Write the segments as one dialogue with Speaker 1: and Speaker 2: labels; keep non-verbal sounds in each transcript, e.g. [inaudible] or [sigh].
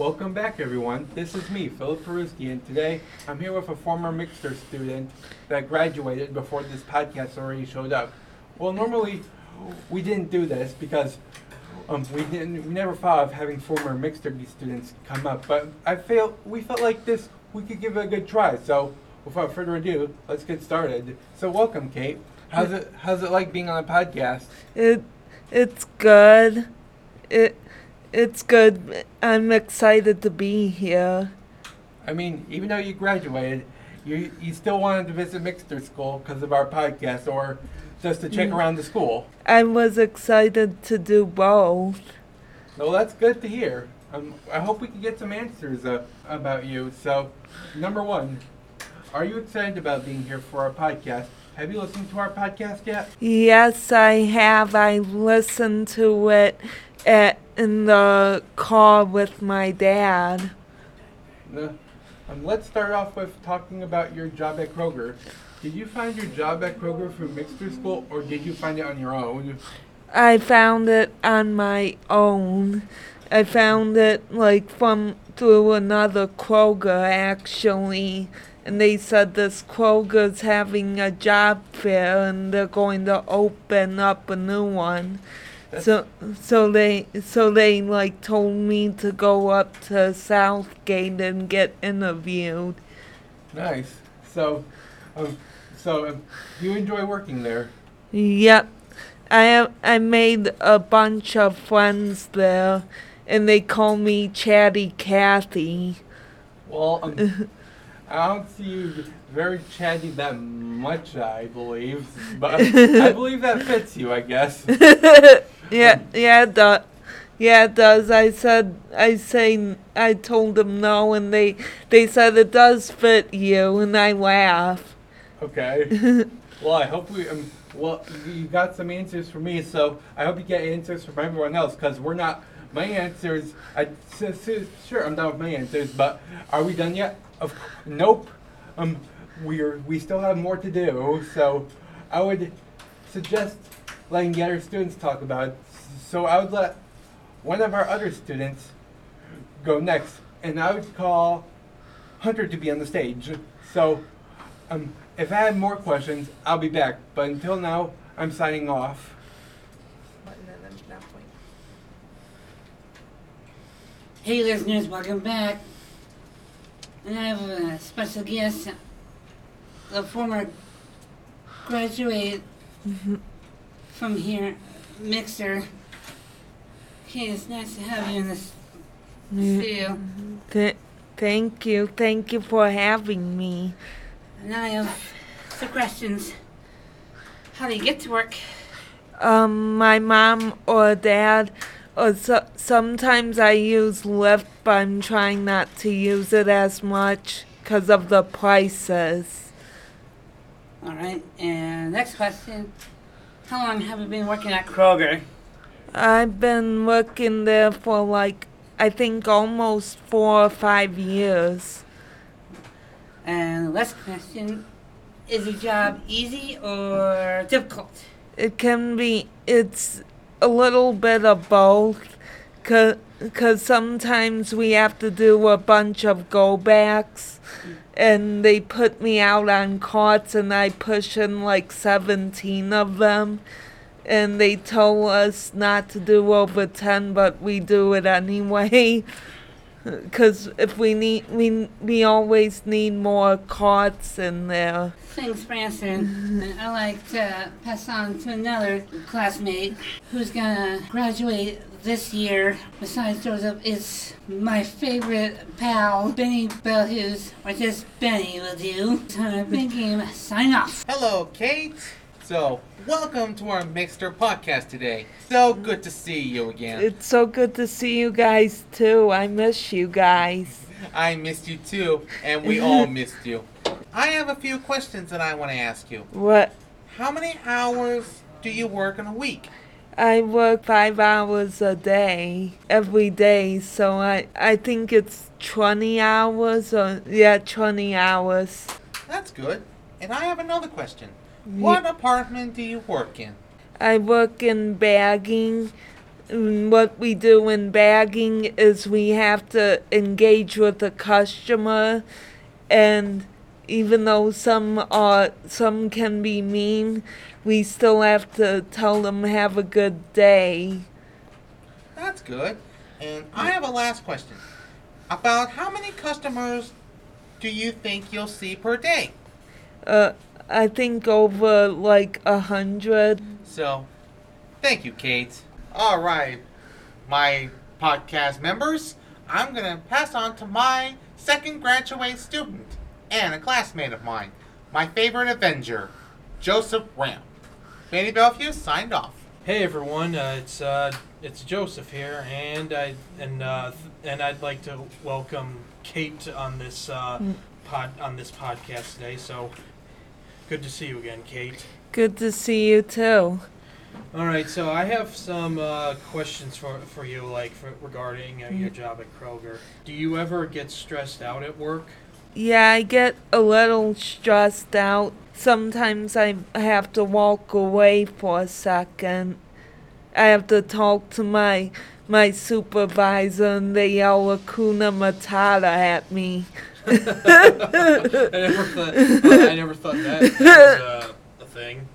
Speaker 1: Welcome back, everyone. This is me, Philip Peruski, and today I'm here with a former Mixter student that graduated before this podcast already showed up. Well, normally we didn't do this because um, we didn't, we never thought of having former Mixter students come up, but I feel we felt like this we could give it a good try. So, without further ado, let's get started. So, welcome, Kate. How's it How's it like being on a podcast?
Speaker 2: It it's good. It it's good. I'm excited to be here.
Speaker 1: I mean, even though you graduated, you you still wanted to visit Mixter School because of our podcast, or just to check
Speaker 2: Mm.
Speaker 1: around the school.
Speaker 2: I was excited to do both.
Speaker 1: Well, that's good to hear. Um, I hope we can get some answers uh, about you. So, number one, are you excited about being here for our podcast? Have you listened to our podcast yet?
Speaker 2: Yes, I have. I listened to it at in the car with my dad.
Speaker 1: No. Um, let's start off with talking about your job at Kroger. Did you find your job at Kroger through Mixter School, or did you find it on your own?
Speaker 2: I found it on my own. I found it like from through another Kroger actually. And they said this Kroger's having a job fair and they're going to open up a new one. So so they so they like told me to go up to Southgate and get interviewed.
Speaker 1: Nice. So, um, so um, you enjoy working there?
Speaker 2: Yep. I have, I made a bunch of friends there and they call me Chatty Cathy.
Speaker 1: Well, um, [laughs] I don't see you very chatty that much, I believe, but [laughs] I believe that fits you, I guess. [laughs]
Speaker 2: yeah, yeah, it does. Yeah, it does. I said, I say, I told them no, and they, they said it does fit you, and I laugh.
Speaker 1: Okay. [laughs] Well, I hope we. Um, well, you got some answers for me, so I hope you get answers from everyone else, because we're not. My answers. I sure I'm done with my answers, but are we done yet? Of nope. Um, we're we still have more to do, so I would suggest letting the other students talk about it. So I would let one of our other students go next, and I would call Hunter to be on the stage. So, um, if I have more questions, I'll be back. But until now, I'm signing off.
Speaker 3: Hey listeners, welcome back. And I have a special guest, the former graduate from here, Mixter. Okay, it's nice to have you in this studio.
Speaker 2: Th- thank you, thank you for having me.
Speaker 3: Now I have two questions. How do you get to work?
Speaker 2: Um, my mom or dad, or so- sometimes I use Lyft, but I'm trying not to use it as much because of the prices.
Speaker 3: Alright, and next question. How long have you been working at Kroger?
Speaker 2: I've been working there for like, I think almost four or five years.
Speaker 3: And last question. Is the job easy or difficult?
Speaker 2: It can be, it's a little bit of both, because sometimes we have to do a bunch of go backs, mm. and they put me out on carts, and I push in like 17 of them. And they told us not to do over 10, but we do it anyway. [laughs] Because if we need, we, we always need more carts in there.
Speaker 3: Thanks for answering. And I'd like to pass on to another classmate who's gonna graduate this year. Besides Joseph, is my favorite pal, Benny Bellhughes, or just Benny with you. So I'm thinking, sign off.
Speaker 4: Hello, Kate. So, welcome to our Mixter podcast today. So good to see you again.
Speaker 2: It's so good to see you guys too. I miss you guys.
Speaker 4: I missed you too, and we all [laughs] missed you. I have a few questions that I want to ask you.
Speaker 2: What?
Speaker 4: How many hours do you work in a week?
Speaker 2: I work five hours a day every day, so I I think it's twenty hours or yeah, twenty hours.
Speaker 4: That's good. And I have another question. What apartment do you work in?
Speaker 2: I work in bagging, and what we do in bagging is we have to engage with the customer and even though some are some can be mean, we still have to tell them have a good day.
Speaker 4: That's good. And I have a last question. About how many customers do you think you'll see per day?
Speaker 2: Uh, I think over like a hundred.
Speaker 4: So, thank you, Kate. All right, my podcast members, I'm going to pass on to my second graduate student and a classmate of mine, my favorite Avenger, Joseph Ramp. Manny Bellevue signed off.
Speaker 5: Hey everyone, uh, it's uh, it's Joseph here, and I and uh, th- and I'd like to welcome Kate on this uh,
Speaker 2: Mm.
Speaker 5: pod on this podcast today. So good to see you again, Kate.
Speaker 2: Good to see you too.
Speaker 5: All right, so I have some uh, questions for for you, like for, regarding uh, your
Speaker 2: Mm.
Speaker 5: job at Kroger. Do you ever get stressed out at work?
Speaker 2: Yeah, I get a little stressed out. Sometimes I have to walk away for a second. I have to talk to my my supervisor and they yell Hakuna Matata at me.
Speaker 5: I never thought I never thought that, that was uh, a thing.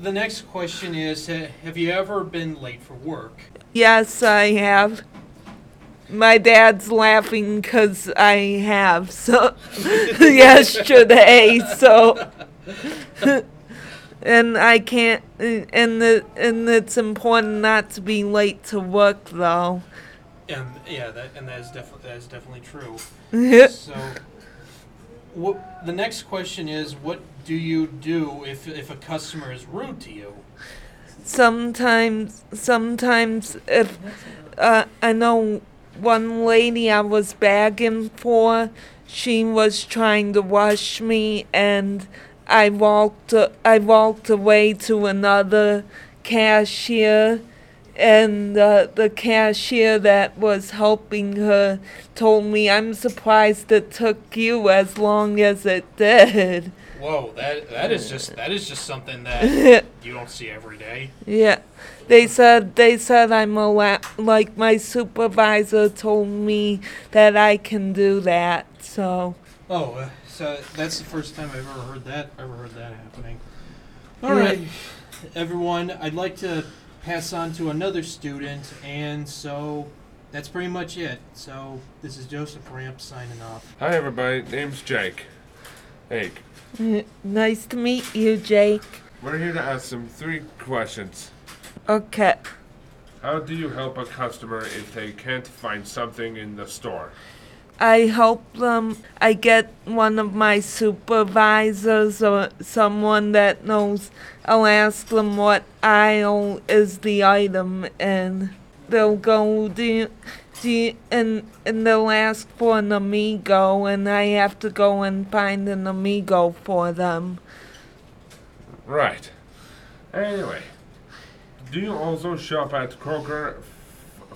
Speaker 5: The next question is: Have you ever been late for work?
Speaker 2: Yes, I have. My dad's laughing because I have, so [laughs] yesterday, so [laughs] and I can't and the and it's important not to be late to work though.
Speaker 5: And yeah, that and that is definitely that is definitely true. [laughs] So, what the next question is: What do you do if if a customer is rude to you?
Speaker 2: sometimes sometimes if uh, I know one lady I was begging for, she was trying to rush me and I walked I walked away to another cashier and uh, the cashier that was helping her told me I'm surprised it took you as long as it did.
Speaker 5: Whoa, that that is just that is just something that [laughs] you don't see every day.
Speaker 2: Yeah, they said they said I'm allowed. Like my supervisor told me that I can do that. So
Speaker 5: Oh, uh, so that's the first time I've ever heard that ever heard that happening. All right, everyone, I'd like to pass on to another student, and so that's pretty much it. So this is Joseph Ramp signing off.
Speaker 6: Hi everybody, name's Jake. Hey,
Speaker 2: uh, nice to meet you, Jake.
Speaker 6: we're here to ask some three questions.
Speaker 2: Okay.
Speaker 6: How do you help a customer if they can't find something in the store?
Speaker 2: I help them. I get one of my supervisors or someone that knows. I'll ask them what aisle is the item and They'll go, do you, do you, and, and they'll ask for an amigo, and I have to go and find an amigo for them.
Speaker 6: Right. Anyway, do you also shop at Kroger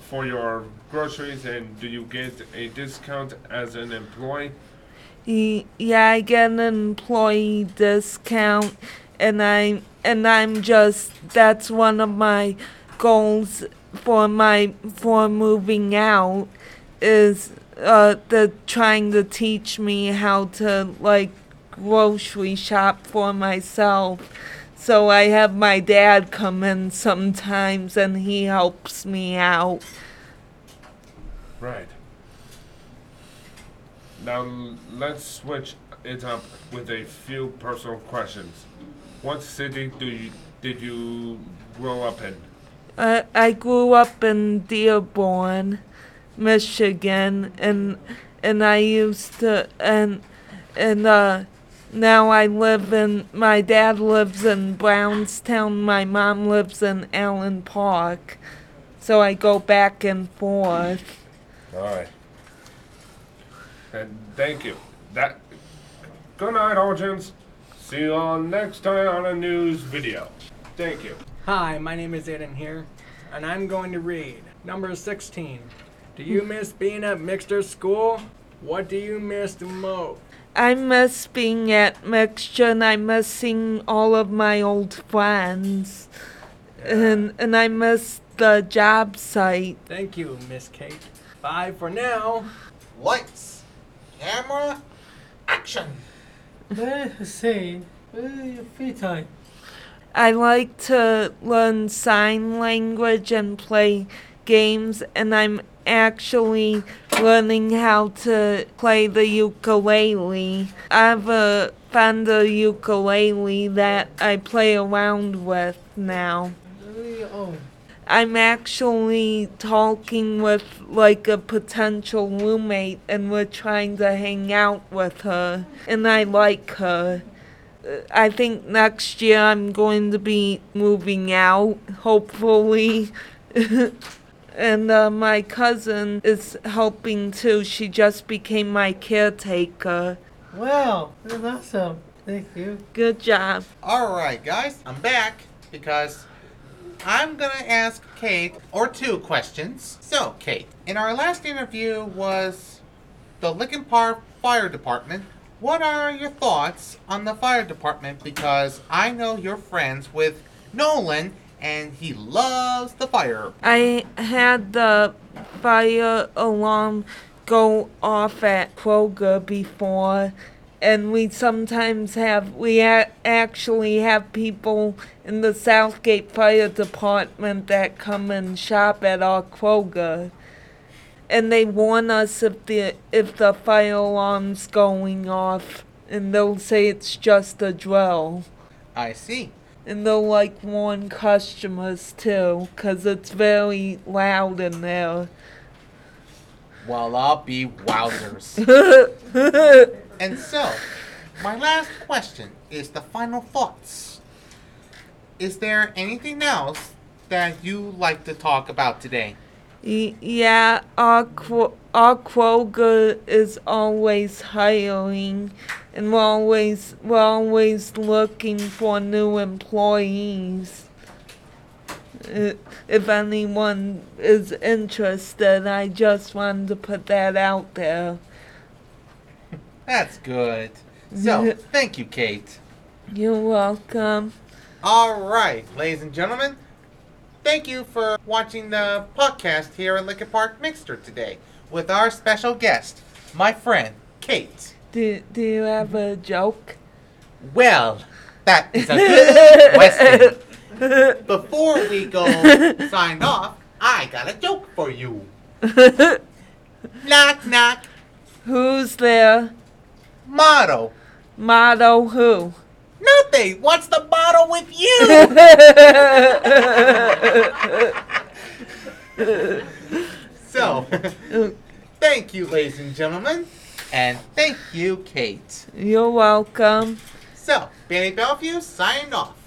Speaker 6: for your groceries and do you get a discount as an employee?
Speaker 2: Yeah, I get an employee discount, and I and I'm just that's one of my goals for my for moving out is uh the trying to teach me how to like grocery shop for myself. So I have my dad come in sometimes and he helps me out.
Speaker 6: Right. Now l- let's switch it up with a few personal questions. What city do you did you grow up in?
Speaker 2: Uh, I grew up in Dearborn, Michigan, and and I used to and and uh now I live in my dad lives in Brownstown, my mom lives in Allen Park. So I go back and forth.
Speaker 6: All right. And thank you. That. Good night, audience. See you all next time on a news video. Thank you.
Speaker 7: Hi, my name is Aiden here, and I'm going to read number 16. Do you miss being at Mixter School? What do you miss the most?
Speaker 2: I miss being at Mixter and I miss seeing all of my old friends. And and I miss the job site.
Speaker 7: Thank you, Miss Kate. Bye for now.
Speaker 4: Lights, camera, action.
Speaker 1: Let's see. Uh, free time.
Speaker 2: I like to learn sign language and play games, and I'm actually learning how to play the ukulele. I have a Fender ukulele that I play around with now. I'm actually talking with like a potential roommate, and we're trying to hang out with her, and I like her. Uh, I think next year I'm going to be moving out, hopefully. [laughs] and uh, my cousin is helping too. She just became my caretaker.
Speaker 1: Wow, that's awesome. Thank you.
Speaker 2: Good job.
Speaker 4: Alright, guys, I'm back because I'm gonna ask Kate or two questions. So, Kate, in our last interview was the Lincoln Park Fire Department. What are your thoughts on the fire department? Because I know you're friends with Nolan and he loves the fire.
Speaker 2: I had the fire alarm go off at Kroger before, and we sometimes have we a- actually have people in the Southgate Fire Department that come and shop at our Kroger, and they warn us if the if the fire alarm's going off, and they'll say it's just a drill.
Speaker 4: I see.
Speaker 2: And they'll like warn customers too, 'cause it's very loud in there.
Speaker 4: Well, I'll be wowzers. [laughs] and so, my last question is the final thoughts. Is there anything else that you like to talk about today?
Speaker 2: Yeah, our Kroger is always hiring, and we're always we're always looking for new employees. If anyone is interested, I just wanted to put that out there.
Speaker 4: That's good. So, [laughs] thank you, Kate.
Speaker 2: You're welcome.
Speaker 4: All right, ladies and gentlemen, thank you for watching the podcast here at Lincoln Park Mixter today with our special guest, my friend, Kate.
Speaker 2: Do, do you have a joke?
Speaker 4: Well, that [laughs] is a good question. Before we go [laughs] sign off, I got a joke for you. [laughs] Knock, knock,
Speaker 2: Who's there?
Speaker 4: motto.
Speaker 2: Motto who?
Speaker 4: Nothing. What's the motto with you? [laughs] so, thank you, ladies and gentlemen, and thank you, Kate.
Speaker 2: You're welcome.
Speaker 4: So, Benny Bellevue signed off.